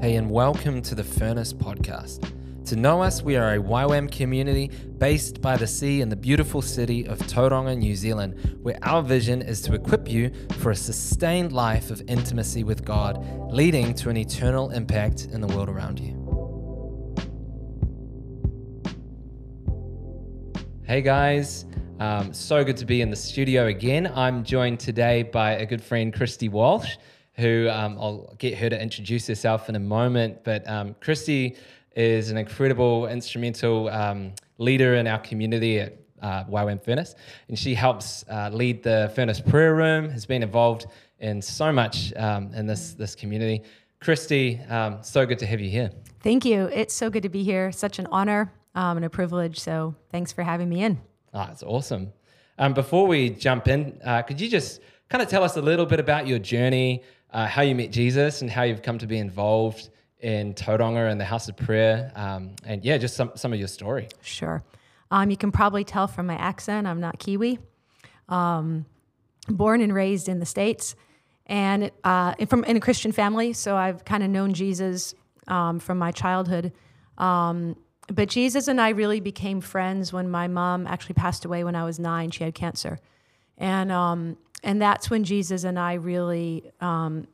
Hey, and welcome to the Furnace Podcast. To know us, we are a YWAM community based by the sea in the beautiful city of Tauranga, New Zealand, where our vision is to equip you for a sustained life of intimacy with God, leading to an eternal impact in the world around you. Hey guys, um, so good to be in the studio again. I'm joined today by a good friend, Kristi Walsh who um, I'll get her to introduce herself in a moment. But um, Kristi is an incredible instrumental um, leader in our community at uh, YWAM Furnace, and she helps uh, lead the Furnace Prayer Room. Has been involved in so much um, in this this community. Kristi, um, so good to have you here. Thank you. It's so good to be here. Such an honor um, and a privilege. So thanks for having me in. Ah, it's awesome. Um, before we jump in, uh, could you just kind of tell us a little bit about your journey? Uh, how you met Jesus and how you've come to be involved in Tauranga and the House of Prayer. Um, and yeah, just some, some of your story. Sure. Um, you can probably tell from my accent, I'm not Kiwi. Um, born and raised in the States and uh, from in a Christian family. So I've kind of known Jesus um, from my childhood. Um, but Jesus and I really became friends when my mom actually passed away when I was nine. She had cancer. And um, and that's when Jesus and I really um,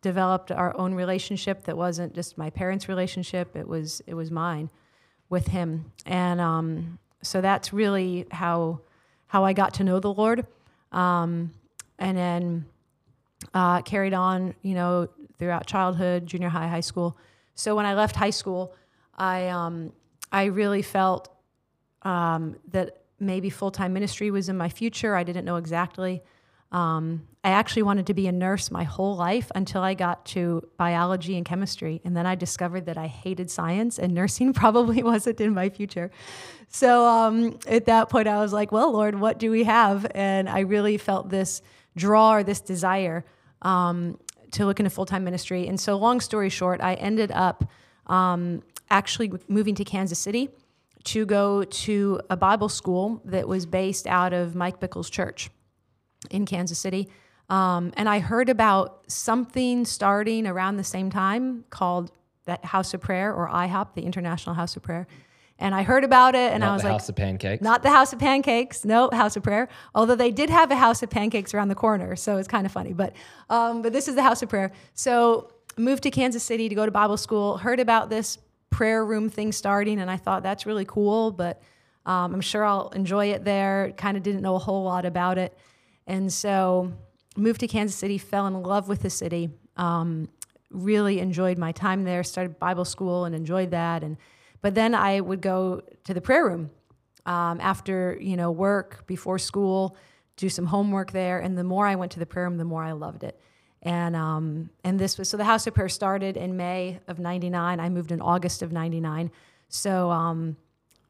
developed our own relationship that wasn't just my parents' relationship; it was it was mine with Him, and um, so that's really how how I got to know the Lord, um, and then uh, carried on, you know, throughout childhood, junior high, high school. So when I left high school, I um, I really felt um, that maybe full time ministry was in my future. I didn't know exactly. Um, I actually wanted to be a nurse my whole life until I got to biology and chemistry. And then I discovered that I hated science and nursing probably wasn't in my future. So um, at that point, I was like, well, Lord, what do we have? And I really felt this draw or this desire um, to look into full time ministry. And so, long story short, I ended up um, actually moving to Kansas City to go to a Bible school that was based out of Mike Bickle's church in Kansas City. Um, and I heard about something starting around the same time called that House of Prayer or IHOP, the International House of Prayer. And I heard about it, and not I was the like, House of Pancakes. Not the House of Pancakes. No, House of Prayer. Although they did have a House of Pancakes around the corner, so it's kind of funny. But um, but this is the House of Prayer. So moved to Kansas City to go to Bible school. Heard about this prayer room thing starting, and I thought that's really cool. But um, I'm sure I'll enjoy it there. Kind of didn't know a whole lot about it. And so moved to Kansas City, fell in love with the city. Um, really enjoyed my time there. Started Bible school and enjoyed that. And but then I would go to the prayer room um, after you know work before school, do some homework there. And the more I went to the prayer room, the more I loved it. And um, and this was so the House of Prayer started in May of '99. I moved in August of '99. So, um,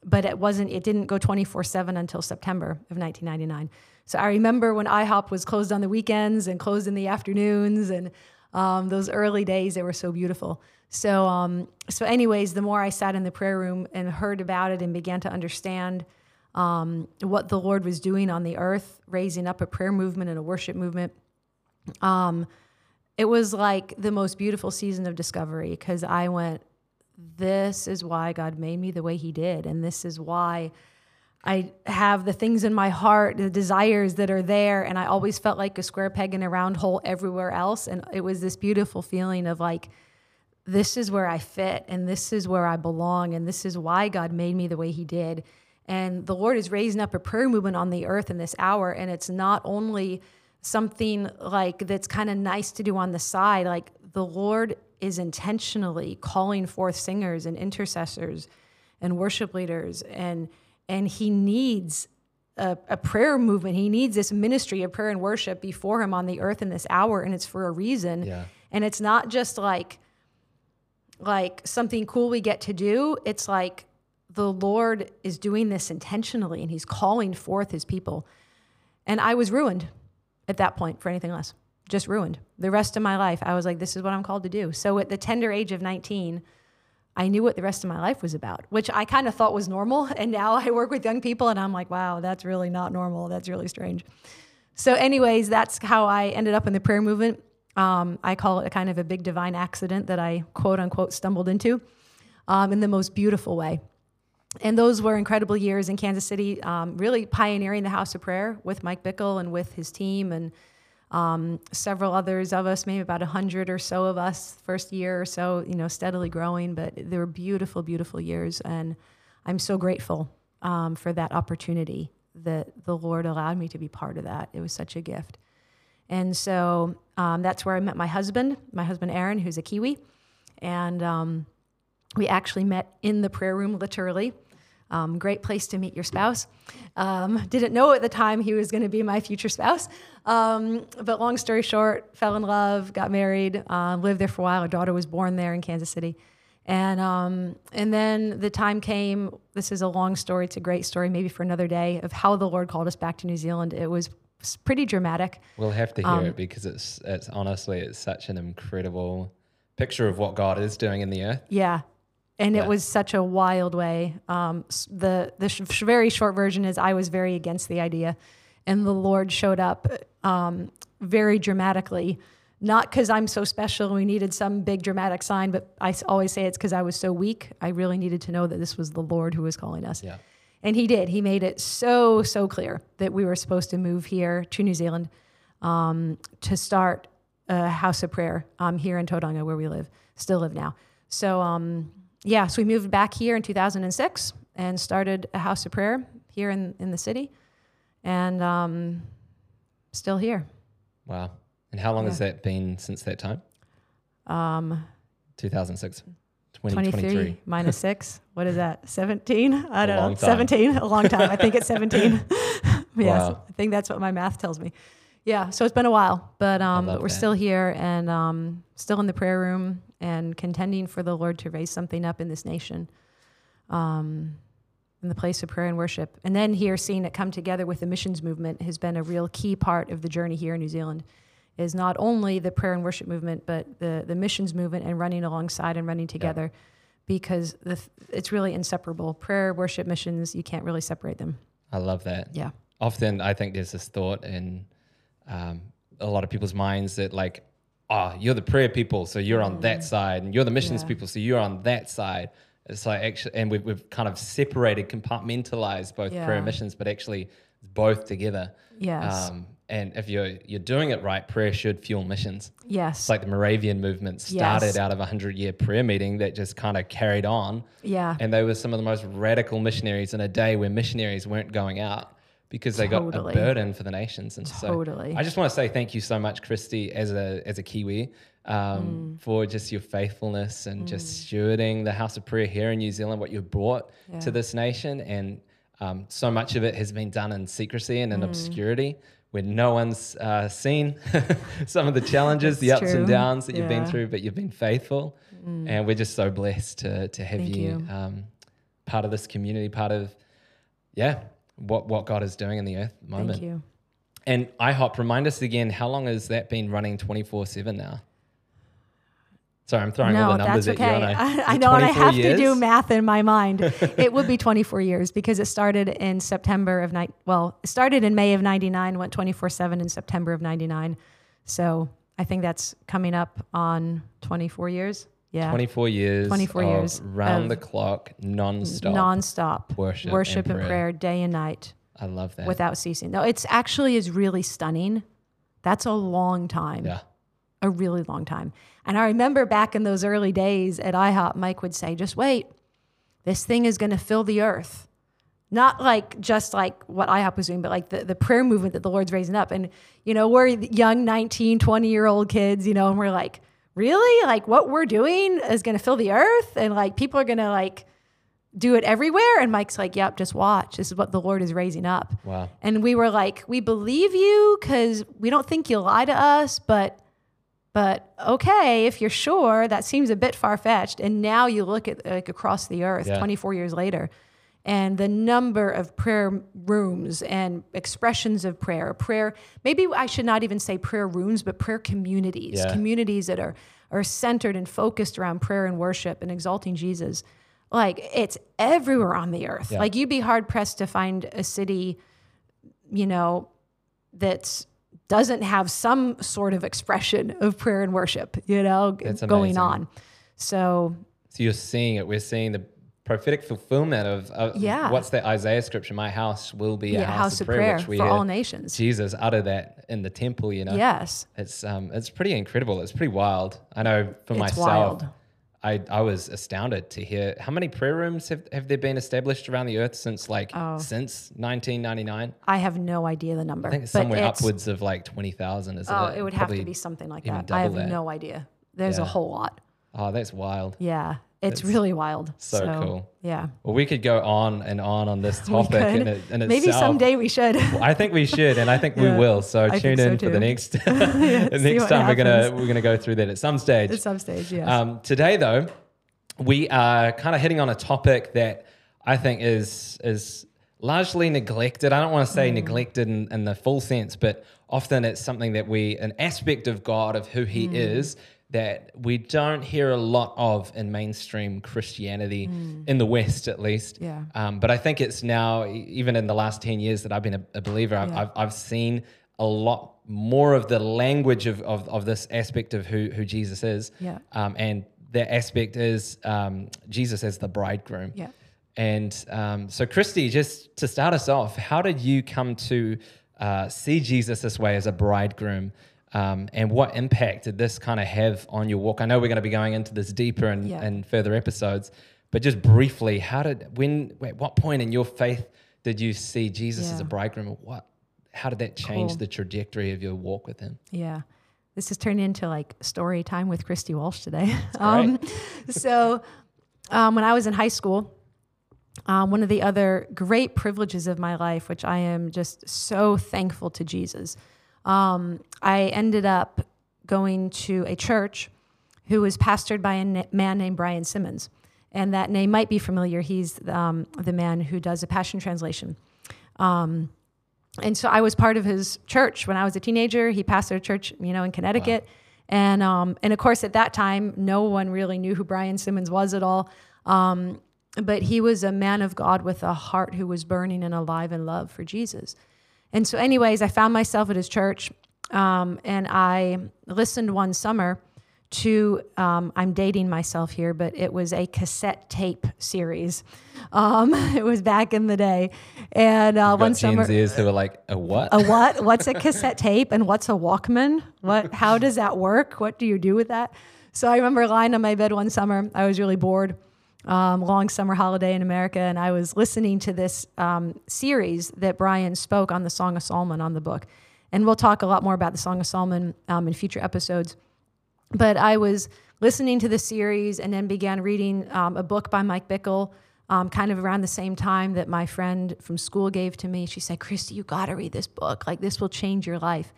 but it wasn't. It didn't go 24/7 until September of 1999. So I remember when IHOP was closed on the weekends and closed in the afternoons, and um, those early days they were so beautiful. So, um, so anyways, the more I sat in the prayer room and heard about it and began to understand um, what the Lord was doing on the earth, raising up a prayer movement and a worship movement, um, it was like the most beautiful season of discovery because I went, this is why God made me the way He did, and this is why I have the things in my heart, the desires that are there, and I always felt like a square peg in a round hole everywhere else. And it was this beautiful feeling of like, this is where I fit, and this is where I belong, and this is why God made me the way He did. And the Lord is raising up a prayer movement on the earth in this hour, and it's not only something like that's kind of nice to do on the side, like the Lord is intentionally calling forth singers and intercessors and worship leaders and and he needs a, a, prayer movement. He needs this ministry of prayer and worship before him on the earth in this hour, and it's for a reason. Yeah. And it's not just like like something cool we get to do. It's like the Lord is doing this intentionally, and He's calling forth His people. And I was ruined at that point for anything less, just ruined. The rest of my life, I was like, this is what I'm called to do. So at the tender age of 19 I knew what the rest of my life was about, which I kind of thought was normal. And now I work with young people and I'm like, wow, that's really not normal. That's really strange. So, anyways, that's how I ended up in the prayer movement. Um, I call it a kind of a big divine accident that I quote unquote stumbled into um, in the most beautiful way. And those were incredible years in Kansas City, um, really pioneering the House of Prayer with Mike Bickle and with his team and um, several others of us, maybe about a hundred or so of us, first year or so, you know, steadily growing. But they were beautiful, beautiful years, and I'm so grateful um, for that opportunity that the Lord allowed me to be part of that. It was such a gift. And so um, that's where I met my husband, my husband Aaron, who's a Kiwi. And um, we actually met in the prayer room, literally. Um, great place to meet your spouse. Um, didn't know at the time he was going to be my future spouse. Um, but long story short, fell in love, got married, uh, lived there for a while. A daughter was born there in Kansas City. And um, and then the time came. This is a long story. It's a great story, maybe for another day, of how the Lord called us back to New Zealand. It was pretty dramatic. We'll have to hear um, it because it's it's honestly it's such an incredible picture of what God is doing in the earth. Yeah, and yeah. it was such a wild way. Um, the the sh- very short version is I was very against the idea, and the Lord showed up um, very dramatically not because I'm so special and we needed some big dramatic sign, but I always say it's because I was so weak. I really needed to know that this was the Lord who was calling us. Yeah. And he did. He made it so, so clear that we were supposed to move here to New Zealand um, to start a house of prayer um, here in Tauranga, where we live, still live now. So, um, yeah, so we moved back here in 2006 and started a house of prayer here in, in the city and um, still here. Wow. And how long yeah. has that been since that time? Um, 2006. 23 minus 6 what is that 17 i don't know time. 17 a long time i think it's 17 yes wow. i think that's what my math tells me yeah so it's been a while but um but we're that. still here and um still in the prayer room and contending for the lord to raise something up in this nation um in the place of prayer and worship and then here seeing it come together with the missions movement has been a real key part of the journey here in new zealand is not only the prayer and worship movement, but the, the missions movement and running alongside and running together yeah. because the, it's really inseparable. Prayer, worship, missions, you can't really separate them. I love that. Yeah. Often I think there's this thought in um, a lot of people's minds that, like, oh, you're the prayer people, so you're on that mm. side, and you're the missions yeah. people, so you're on that side. It's like actually, and we've, we've kind of separated, compartmentalized both yeah. prayer and missions, but actually both together. Yes. Um, and if you're you're doing it right, prayer should fuel missions. Yes. It's like the Moravian movement started yes. out of a hundred year prayer meeting that just kind of carried on. Yeah. And they were some of the most radical missionaries in a day where missionaries weren't going out because they totally. got a burden for the nations. And totally. so I just want to say thank you so much, Kristi, as a as a Kiwi, um, mm. for just your faithfulness and mm. just stewarding the House of Prayer here in New Zealand, what you've brought yeah. to this nation. And um, so much of it has been done in secrecy and in mm. obscurity where no one's uh, seen some of the challenges, the ups true. and downs that yeah. you've been through, but you've been faithful. Mm. And we're just so blessed to, to have you, you. Um, part of this community, part of, yeah, what, what God is doing in the earth moment. Thank you. And IHOP, remind us again, how long has that been running 24 7 now? Sorry, I'm throwing no, all the numbers that's okay. at you. I, I know, and I have years? to do math in my mind. it would be 24 years because it started in September of night. Well, it started in May of '99, went 24/7 in September of '99. So I think that's coming up on 24 years. Yeah, 24 years. 24 years. Round the clock, non-stop. Non-stop worship, worship and, and prayer. day and night. I love that. Without ceasing. No, it's actually is really stunning. That's a long time. Yeah a really long time. And I remember back in those early days at IHOP, Mike would say, just wait, this thing is going to fill the earth. Not like just like what IHOP was doing, but like the, the prayer movement that the Lord's raising up. And, you know, we're young 19, 20 year old kids, you know, and we're like, really? Like what we're doing is going to fill the earth? And like people are going to like, do it everywhere? And Mike's like, yep, just watch. This is what the Lord is raising up. Wow. And we were like, we believe you because we don't think you'll lie to us, but but okay, if you're sure, that seems a bit far fetched. And now you look at like across the earth, yeah. 24 years later, and the number of prayer rooms and expressions of prayer, prayer. Maybe I should not even say prayer rooms, but prayer communities, yeah. communities that are are centered and focused around prayer and worship and exalting Jesus. Like it's everywhere on the earth. Yeah. Like you'd be hard pressed to find a city, you know, that's doesn't have some sort of expression of prayer and worship, you know, That's going amazing. on. So So you're seeing it. We're seeing the prophetic fulfillment of, of Yeah. what's that Isaiah scripture? My house will be a yeah, house, of prayer, which we for all nations. Jesus utter that in the temple. You know, Yes. it's um, it's pretty incredible. It's pretty wild. I know for It's myself, wild. I I was astounded to hear how many prayer rooms have, have there been established around the earth since like Oh. since 1999. I have no idea the number. I think it's somewhere it's- upwards of like 20,000. Isn't Oh, it? it would have to be something like that. I have that. no idea. There's a whole lot. Oh, that's wild. Yeah. It's really wild. so cool. Yeah. Well, we could go on and on on this topic in, it, in Maybe itself. someday we should. I think we should, and I think we will. So I tune so in for the next the next time we're gonna we're gonna go through that at some stage. At some stage, yes. Um, today, though, we are kind of hitting on a topic that I think is is largely neglected. I don't want to Mm. say neglected in, in the full sense, but often it's something that we an aspect of God of who He Mm. is that we don't hear a lot of in mainstream Christianity Mm. in the West, at least. Yeah. Um, but I think it's now, even in the last 10 years that I've been a, a believer, I've, Yeah. I've, I've seen a lot more of the language of, of, of this aspect of who, who Jesus is. Yeah. Um, and that aspect is um, Jesus as the bridegroom. Yeah. And um, so, Kristi, just to start us off, how did you come to uh, see Jesus this way as a bridegroom? Um, and what impact did this kind of have on your walk? I know we're going to be going into this deeper in, Yeah. in further episodes, but just briefly, how did, when, at what point in your faith did you see Jesus as a Yeah. bridegroom? What, how did that change Cool. the trajectory of your walk with him? Yeah. This has turned into like story time with Kristi Walsh today. um, so, um, when I was in high school, um, one of the other great privileges of my life, which I am just so thankful to Jesus, um, I ended up going to a church who was pastored by a na- man named Brian Simmons. And that name might be familiar. He's um, the man who does a Passion Translation. Um, and so I was part of his church when I was a teenager. He pastored a church, you know, in Connecticut, and um, and of course at that time no one really knew who Brian Simmons was at all. Um, but he was a man of God with a heart who was burning and alive in love for Jesus. And so, anyways, I found myself at his church, um, and I listened one summer to um, I'm dating myself here, but it was a cassette tape series. Um, it was back in the day, and uh, one summer. Zers who were like, a what? A what? What's a cassette tape and what's a Walkman? What? How does that work? What do you do with that? So I remember lying on my bed one summer. I was really bored. Um, long summer holiday in America, and I was listening to this um, series that Brian spoke on the Song of Solomon on the book. And we'll talk a lot more about the Song of Solomon um, in future episodes but I was listening to the series and then began reading um, a book by Mike Bickle, um, kind of around the same time that my friend from school gave to me. She said, "Kristi, you got to read this book. Like this will change your life."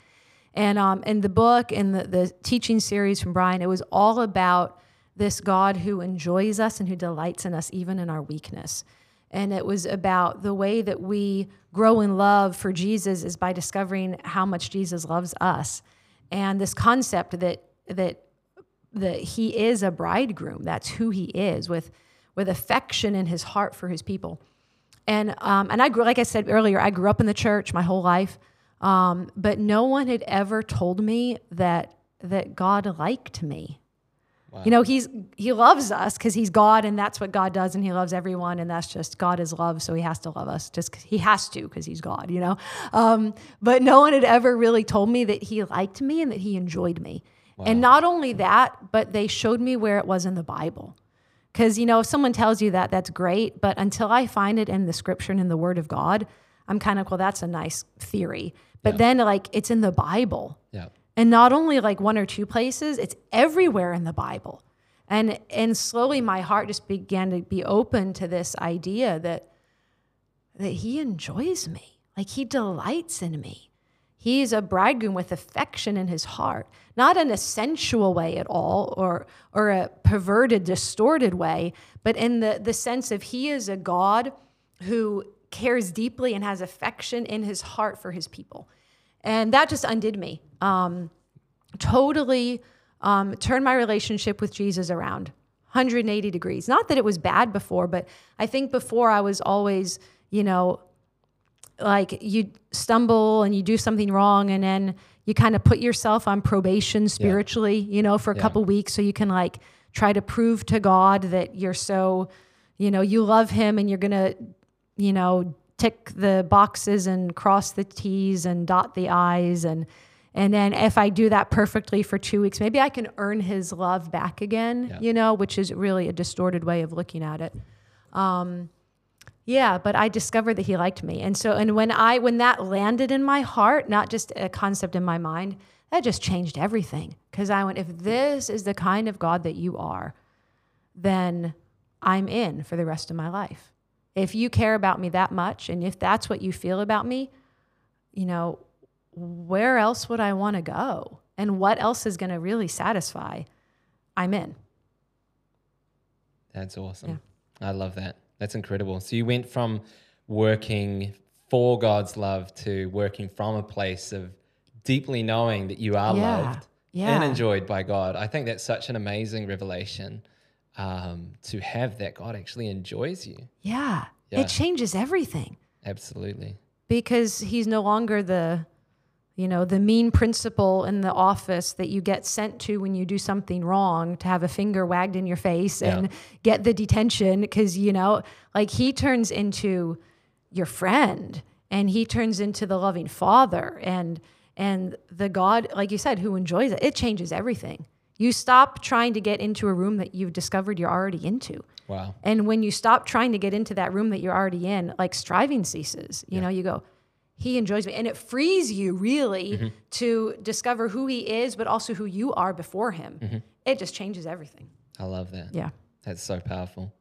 And um, and the book and the the teaching series from Brian, it was all about this God who enjoys us and who delights in us even in our weakness. And it was about the way that we grow in love for Jesus is by discovering how much Jesus loves us. And this concept that that that he is a bridegroom. That's who he is, with with affection in his heart for his people. And um, and I grew, like I said earlier, I grew up in the church my whole life, um, but no one had ever told me that that God liked me. You know, he's he loves us because he's God, and that's what God does, and he loves everyone, and that's just God is love, so he has to love us. Just 'cause- he has to because he's God, you know. Um, but no one had ever really told me that he liked me and that he enjoyed me. And not only that, but they showed me where it was in the Bible. Because, you know, if someone tells you that, that's great. But until I find it in the scripture and in the word of God, I'm kind of, well, that's a nice theory. But then, like, it's in the Bible. yeah. And not only like one or two places, it's everywhere in the Bible. And and slowly my heart just began to be open to this idea that that he enjoys me. Like he delights in me. He's a bridegroom with affection in his heart, not in a sensual way at all or or a perverted, distorted way, but in the, the sense of he is a God who cares deeply and has affection in his heart for his people. And that just undid me. Um, totally um, turned my relationship with Jesus around 180 degrees. Not that it was bad before, but I think before I was always, you know, like you stumble and you do something wrong and then you kind of put yourself on probation spiritually, you know, for a Yeah. couple weeks so you can like try to prove to God that you're so, you know, you love him and you're going to, you know, tick the boxes and cross the T's and dot the I's and and then if I do that perfectly for 2 weeks, maybe I can earn his love back again, Yeah. you know, which is really a distorted way of looking at it. Um, yeah, but I discovered that he liked me. And so and when I when that landed in my heart, not just a concept in my mind, that just changed everything. Cuz I went if this is the kind of God that you are, then I'm in for the rest of my life. If you care about me that much and if that's what you feel about me, you know, where else would I want to go? And what else is going to really satisfy? I'm in. That's awesome. I love that. That's incredible. So you went from working for God's love to working from a place of deeply knowing that you are Yeah. loved Yeah. and enjoyed by God. I think that's such an amazing revelation um, to have that God actually enjoys you. Yeah. Yeah. It changes everything. Absolutely. because he's no longer the you know the mean principal in the office that you get sent to when you do something wrong to have a finger wagged in your face Yeah. and get the detention because you know like he turns into your friend and he turns into the loving father and and the god like you said who enjoys it it changes everything you stop trying to get into a room that you've discovered you're already into Wow. and when you stop trying to get into that room that you're already in, like striving ceases. You know, you go, he enjoys me. And it frees you really Mm-hmm. to discover who he is, but also who you are before him. Mm-hmm. It just changes everything. I love that. Yeah. That's so powerful.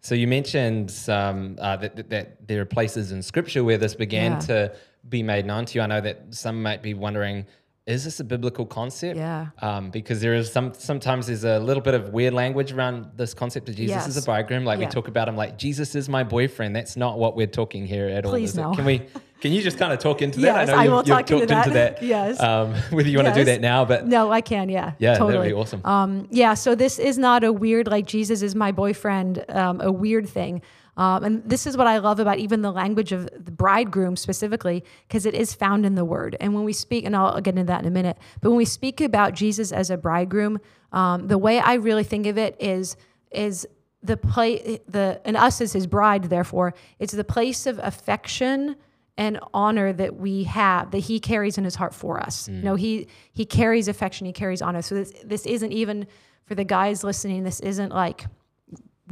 So you mentioned um, uh, that, that, that there are places in Scripture where this began Yeah. to be made known to you. I know that some might be wondering, is this a biblical concept? Yeah. Um, because there is some sometimes there's a little bit of weird language around this concept of Jesus as a bridegroom. Like Yeah. we talk about him like Jesus is my boyfriend. That's not what we're talking here at all. Please it? no. Can we? Can you just kind of talk into that? Yes, know I you've- will talk into that. Yes. Um, whether you want to do that now, but No, I can. Yeah. yeah, totally. that'd be awesome. Um, yeah, so this is not a weird, like Jesus is my boyfriend, um, a weird thing. Um, and this is what I love about even the language of the bridegroom specifically, because it is found in the word. And when we speak, and I'll get into that in a minute, but when we speak about Jesus as a bridegroom, um, the way I really think of it is, is the play, the, and us as his bride, therefore, it's the place of affection and honor that we have that he carries in his heart for us. Mm. You know, he he carries affection, he carries honor. So this this isn't even for the guys listening. This isn't like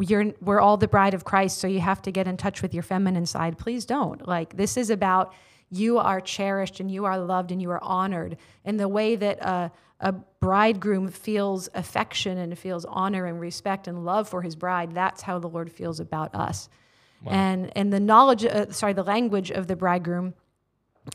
you're we're all the bride of Christ, so you have to get in touch with your feminine side. Please don't. Like this is about you are cherished and you are loved and you are honored. And the way that a, a bridegroom feels affection and feels honor and respect and love for his bride, that's how the Lord feels about us. And and the knowledge, uh, sorry, the language of the bridegroom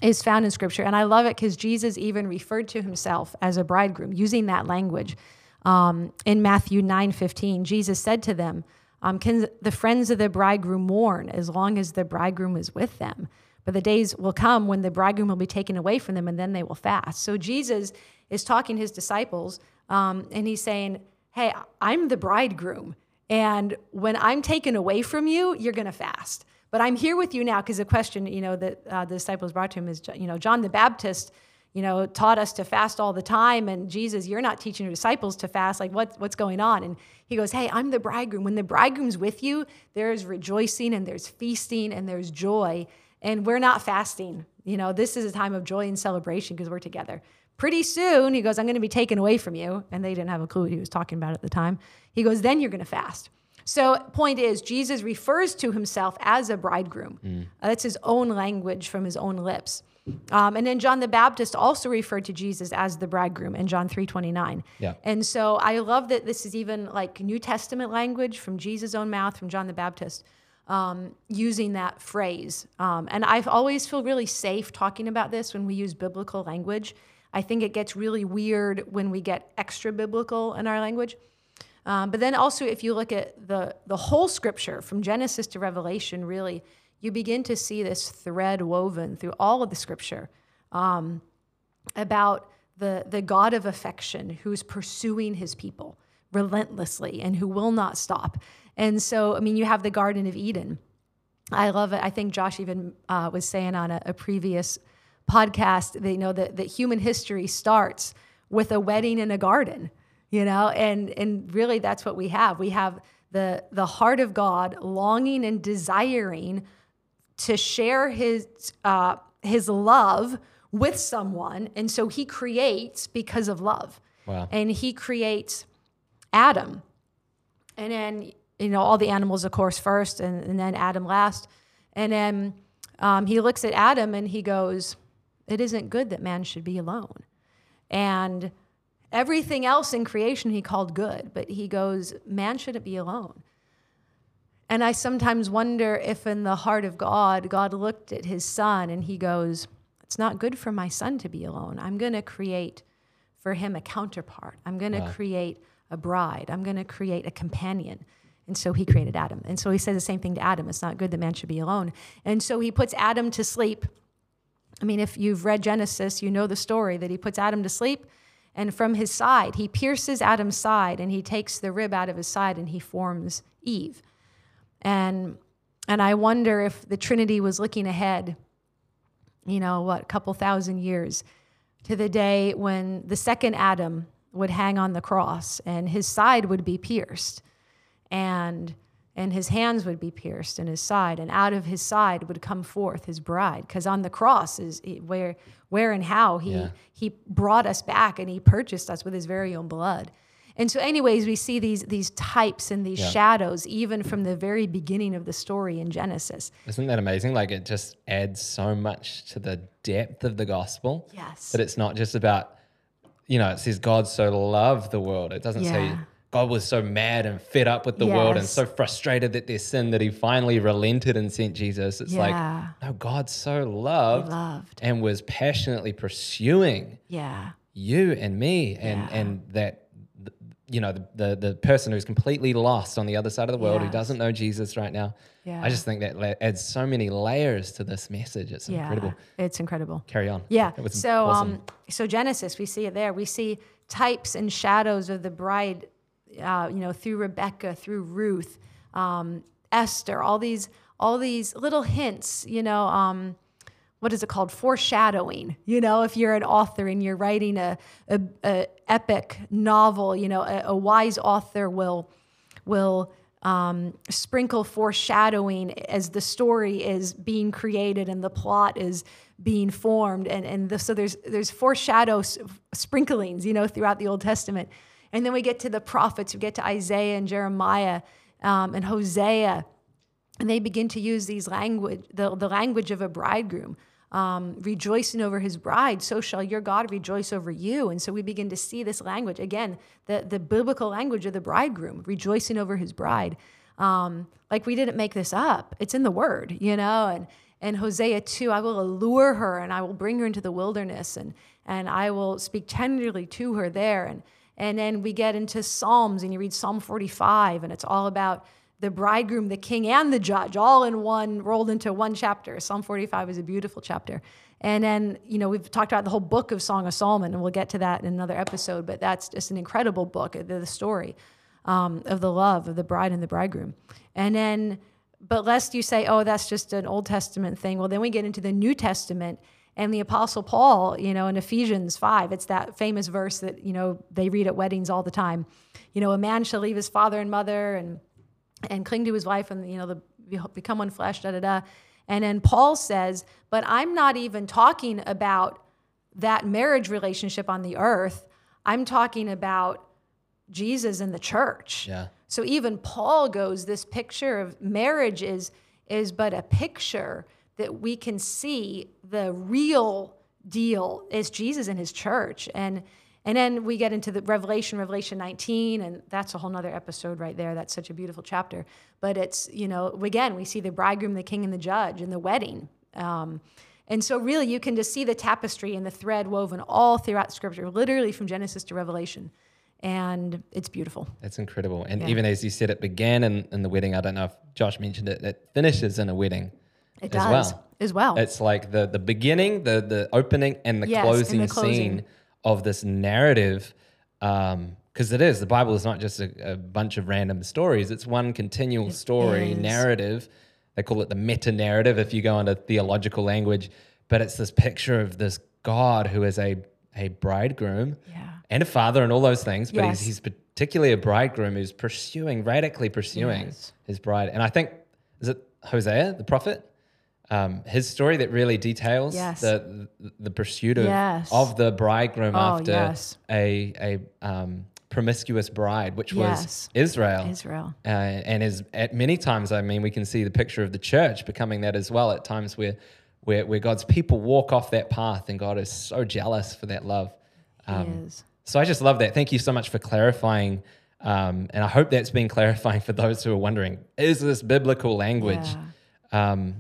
is found in scripture. And i love it because jesus even referred to himself as a bridegroom using that language. Um, in matthew 9 15 jesus said to them um, can the friends of the bridegroom mourn as long as the bridegroom is with them? But the days will come when the bridegroom will be taken away from them and then they will fast. So jesus is talking to his disciples um, and he's saying hey i'm the bridegroom and when i'm taken away from you you're going to fast but I'm here with you now because the question, you know, that uh, the disciples brought to him is, you know, John the Baptist, you know, taught us to fast all the time, and Jesus, you're not teaching your disciples to fast. Like, what, what's going on? And he goes, Hey, I'm the bridegroom. When the bridegroom's with you, there's rejoicing and there's feasting and there's joy, and we're not fasting. You know, this is a time of joy and celebration because we're together. Pretty soon, he goes, I'm going to be taken away from you, and they didn't have a clue what he was talking about at the time. He goes, Then you're going to fast. So, point is, Jesus refers to himself as a bridegroom. Uh, that's his own language from his own lips. Um, and then John the Baptist also referred to Jesus as the bridegroom in John 3:29. Yeah. And so I love that this is even like New Testament language from Jesus' own mouth, from John the Baptist, um, using that phrase. Um, and I always feel really safe talking about this when we use biblical language. I think it gets really weird when we get extra biblical in our language. Um, but then also, if you look at the the whole scripture from Genesis to Revelation, really, you begin to see this thread woven through all of the scripture um, about the the God of affection who's pursuing His people relentlessly and who will not stop. And so, I mean, you have the Garden of Eden. I love it. I think Josh even uh, was saying on a, a previous podcast you know that, that human history starts with a wedding in a garden you know? And and really that's what we have. We have the the heart of god longing and desiring to share his uh, his love with someone and so he creates because of love. Wow. and he creates adam. And then you know all the animals of course first and, and then adam last. And then um, he looks at adam and he goes it isn't good that man should be alone. And everything else in creation he called good but he goes man shouldn't be alone. And i sometimes wonder if in the heart of god god looked at his son and he goes it's not good for my son to be alone. I'm going to create for him a counterpart. I'm going to create a bride. I'm going to create a companion. And so he created adam. And so he says the same thing to adam. It's not good that man should be alone. And so he puts adam to sleep I mean, if you've read Genesis, you know the story that he puts Adam to sleep, and from his side, he pierces Adam's side, and he takes the rib out of his side, and he forms Eve. And and I wonder if the Trinity was looking ahead, you know, what, a couple thousand years to the day when the second Adam would hang on the cross and his side would be pierced. And and his hands would be pierced in his side and out of his side would come forth his bride because on the cross is eh, where where and how he Yeah. he brought us back and he purchased us with his very own blood and so anyways we see these these types and these Yeah. shadows even from the very beginning of the story in genesis Isn't that amazing? Like it just adds so much to the depth of the gospel. Yes. That it's not just about, you know, it says God so loved the world. It doesn't say Yeah. God was so mad and fed up with the world and so frustrated at their sin that he finally relented and sent Jesus. It's Yeah. like, no, God so loved, loved. and was passionately pursuing yeah you and me and Yeah. and that you know the, the the person who's completely lost on the other side of the world who doesn't know Jesus right now. Yeah. I just think that adds so many layers to this message. It's yeah incredible. it's incredible Carry on. Yeah. So awesome. um so Genesis, we see it there. We see types and shadows of the bride, uh, you know, through Rebecca, through Ruth, um, Esther, all these all these little hints, you know, um, what is it called? Foreshadowing. You know, if you're an author and you're writing a, a, a epic novel, you know, a, a wise author will will um, sprinkle foreshadowing as the story is being created and the plot is being formed, and and the, so there's there's foreshadow sprinklings, you know, throughout the Old Testament, and then we get to the prophets, we get to Isaiah and Jeremiah um, and Hosea, and they begin to use these language, the, the language of a bridegroom, um, rejoicing over his bride. So shall your God rejoice over you. And so we begin to see this language again, the the biblical language of the bridegroom, rejoicing over his bride. Um, like we didn't make this up; it's in the Word, you know. And and Hosea 2, I will allure her and I will bring her into the wilderness and and I will speak tenderly to her there. And and then we get into Psalms and you read Psalm 45 and it's all about the bridegroom, the king, and the judge, all in one, rolled into one chapter. Psalm 45 is a beautiful chapter. And then, you know, we've talked about the whole book of Song of Solomon, and we'll get to that in another episode, but that's just an incredible book, the, story um, of the love of the bride and the bridegroom. And then, but lest you say, oh, that's just an Old Testament thing, well, then we get into the New Testament. And the Apostle Paul, you know, in Ephesians 5, it's that famous verse that, you know, they read at weddings all the time. You know, a man shall leave his father and mother and and cling to his wife and you know the become one flesh da da da and then paul says but i'm not even talking about that marriage relationship on the earth i'm talking about jesus and the church Yeah. so even paul goes this picture of marriage is is but a picture that we can see the real deal is jesus and his church and and then we get into the Revelation, Revelation 19, and that's a whole nother episode right there. That's such a beautiful chapter. But it's, you know, again, we see the bridegroom, the king, and the judge and the wedding. Um, and so, really, you can just see the tapestry and the thread woven all throughout Scripture, literally from Genesis to Revelation. And it's beautiful. That's incredible. And Yeah. even as you said, it began in, in the wedding. I don't know if Josh mentioned it. It finishes in a wedding It as does, well. as well. It's like the the beginning, the the opening, and the, Yes, and the closing, closing. scene of this narrative. Um, because it is the Bible is not just a, a bunch of random stories; it's one continual story is. narrative. They call it the meta narrative if you go into theological language. but it's this picture of this God who is a a bridegroom Yeah. and a father and all those things, but Yes. he's, he's particularly a bridegroom who's pursuing, radically pursuing Yes. his bride. And I think, is it Hosea, the prophet? Um, his story that really details Yes. the, the pursuit of, Yes. of the bridegroom Oh, after yes. a a um, promiscuous bride, which was Israel. Israel. Uh, and is at many times, I mean, we can see the picture of the church becoming that as well. At times where, where, where God's people walk off that path, and God is so jealous for that love. Um. So I just love that. Thank you so much for clarifying, um, and I hope that's been clarifying for those who are wondering: Is this biblical language? Um,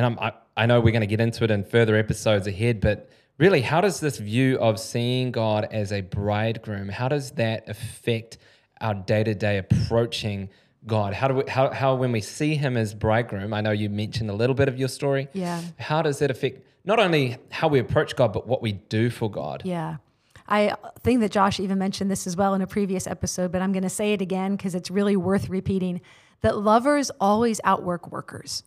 and I'm, I, I know we're going to get into it in further episodes ahead, but really, how does this view of seeing God as a bridegroom, how does that affect our day-to-day approaching God? How do we, how, how when we see him as bridegroom, I know you mentioned a little bit of your story. Yeah. How does that affect not only how we approach God, but what we do for God? Yeah. I think that Josh even mentioned this as well in a previous episode, but I'm going to say it again because it's really worth repeating that lovers always outwork workers.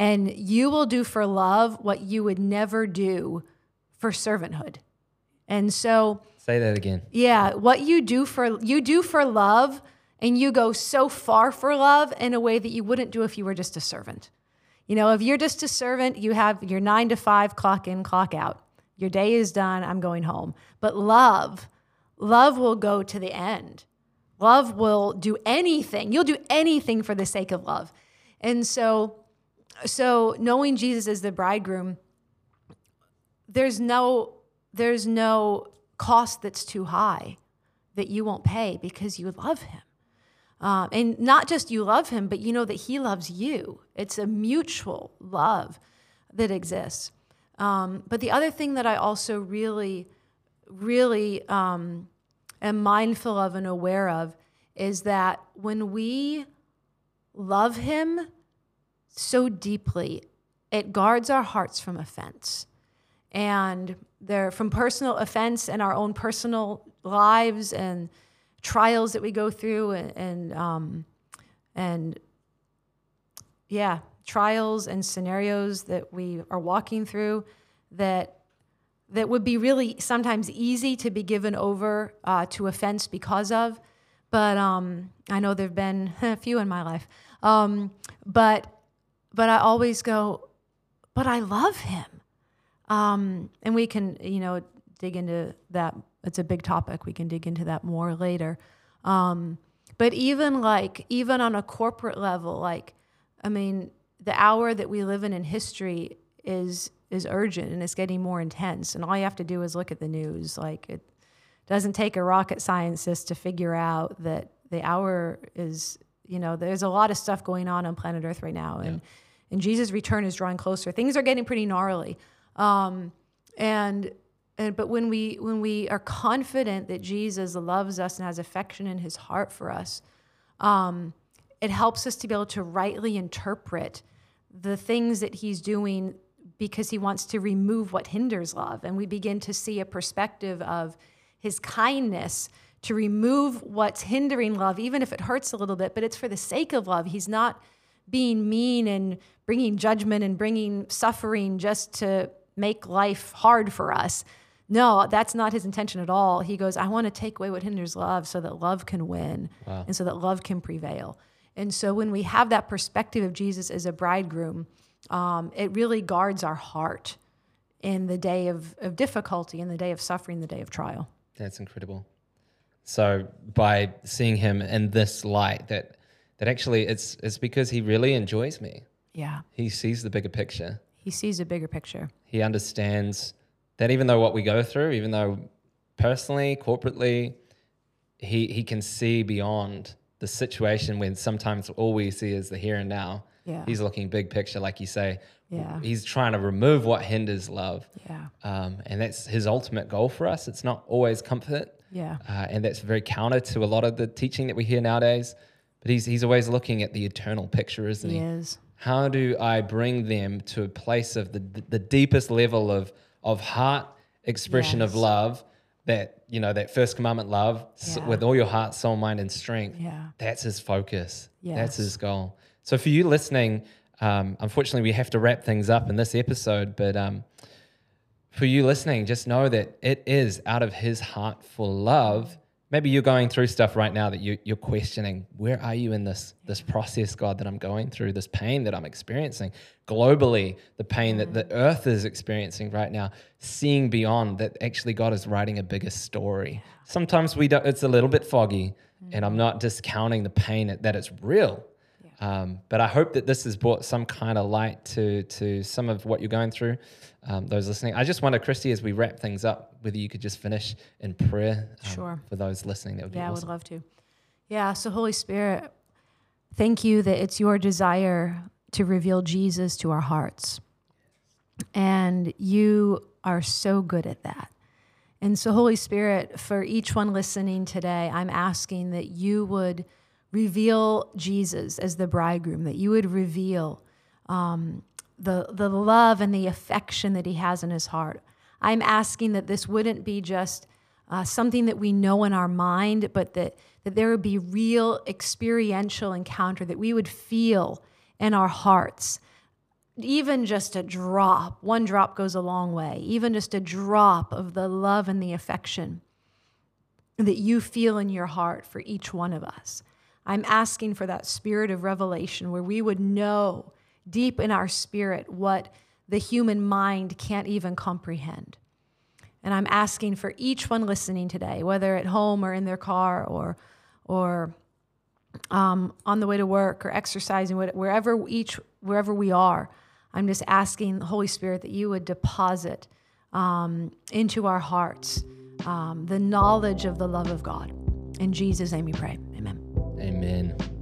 And you will do for love what you would never do for servanthood. And so, Say that again. yeah, what you do for you do for love and you go so far for love in a way that you wouldn't do if you were just a servant. You know, if you're just a servant, you have your 9 to 5 clock in, clock out. Your day is done, I'm going home. But love, love will go to the end. Love will do anything. You'll do anything for the sake of love. And so so knowing Jesus as the bridegroom there's no there's no cost that's too high that you won't pay because you love him. Um, and not just you love him but you know that he loves you. It's a mutual love that exists. Um, but the other thing that i also really really um, am mindful of and aware of is that when we love him so deeply it guards our hearts from offense. And they're from personal offense and our own personal lives and trials that we go through and and, um, and yeah trials and scenarios that we are walking through that that would be really sometimes easy to be given over uh, to offense because of. But um, i know there have been a few in my life. Um, but but i always go but i love him um, and we can, you know, dig into that. It's a big topic. We can dig into that more later. Um, but even like, even on a corporate level, like, I mean, the hour that we live in in history is is urgent and it's getting more intense. And all you have to do is look at the news. Like, it doesn't take a rocket scientist to figure out that the hour is, you know, there's a lot of stuff going on on planet Earth right now, and and Jesus' return is drawing closer. Things are getting pretty gnarly. Um, and and but when we when we are confident that Jesus loves us and has affection in His heart for us, um, it helps us to be able to rightly interpret the things that He's doing because He wants to remove what hinders love, and we begin to see a perspective of His kindness to remove what's hindering love, even if it hurts a little bit. But it's for the sake of love. He's not being mean and bringing judgment and bringing suffering just to make life hard for us. No, that's not his intention at all. He goes, I want to take away what hinders love so that love can win and so that love can prevail. And so when we have that perspective of Jesus as a bridegroom, um, it really guards our heart in the day of, of difficulty, in the day of suffering, the day of trial. That's incredible. So by seeing him in this light, that that actually it's it's because he really enjoys me. Yeah. He sees the bigger picture. He sees a bigger picture. He understands that even though what we go through, even though personally, corporately, he he can see beyond the situation when sometimes all we see is the here and now. Yeah. He's looking big picture, like you say. Yeah. He's trying to remove what hinders love. Yeah. Um, and that's his ultimate goal for us. It's not always comfort. Yeah. Uh, and that's very counter to a lot of the teaching that we hear nowadays. But he's, he's always looking at the eternal picture, isn't He he? is. How do I bring them to a place of the, the deepest level of, of heart expression of love that, you know, that first commandment love Yeah. with all your heart, soul, mind, and strength? Yeah. That's his focus. That's his goal. So for you listening, um, unfortunately, we have to wrap things up in this episode. But um, for you listening, just know that it is out of His heart for love. Maybe you're going through stuff right now that you, you're questioning. Where are you in this this process, God, that I'm going through? This pain that I'm experiencing globally, the pain that the earth is experiencing right now. Seeing beyond that, actually, God is writing a bigger story. Sometimes we don't. It's a little bit foggy, and I'm not discounting the pain that it's real. Um, but I hope that this has brought some kind of light to to some of what you're going through. Um, those listening, I just wonder, Kristi, as we wrap things up, whether you could just finish in prayer um, Sure. for those listening. That would be Yeah, I would love to. Yeah, so Holy Spirit, thank you that it's your desire to reveal Jesus to our hearts. And you are so good at that. And so, Holy Spirit, for each one listening today, I'm asking that you would reveal Jesus as the bridegroom, that you would reveal um, the, the love and the affection that he has in his heart. I'm asking that this wouldn't be just uh, something that we know in our mind, but that, that there would be real experiential encounter, that we would feel in our hearts. Even just a drop, one drop goes a long way, even just a drop of the love and the affection that you feel in your heart for each one of us. I'm asking for that spirit of revelation where we would know deep in our spirit what the human mind can't even comprehend. And I'm asking for each one listening today, whether at home or in their car or, or um, on the way to work or exercising, wherever each wherever we are, I'm just asking the Holy Spirit that you would deposit um, into our hearts um, the knowledge of the love of God. In Jesus' name we pray. Amen.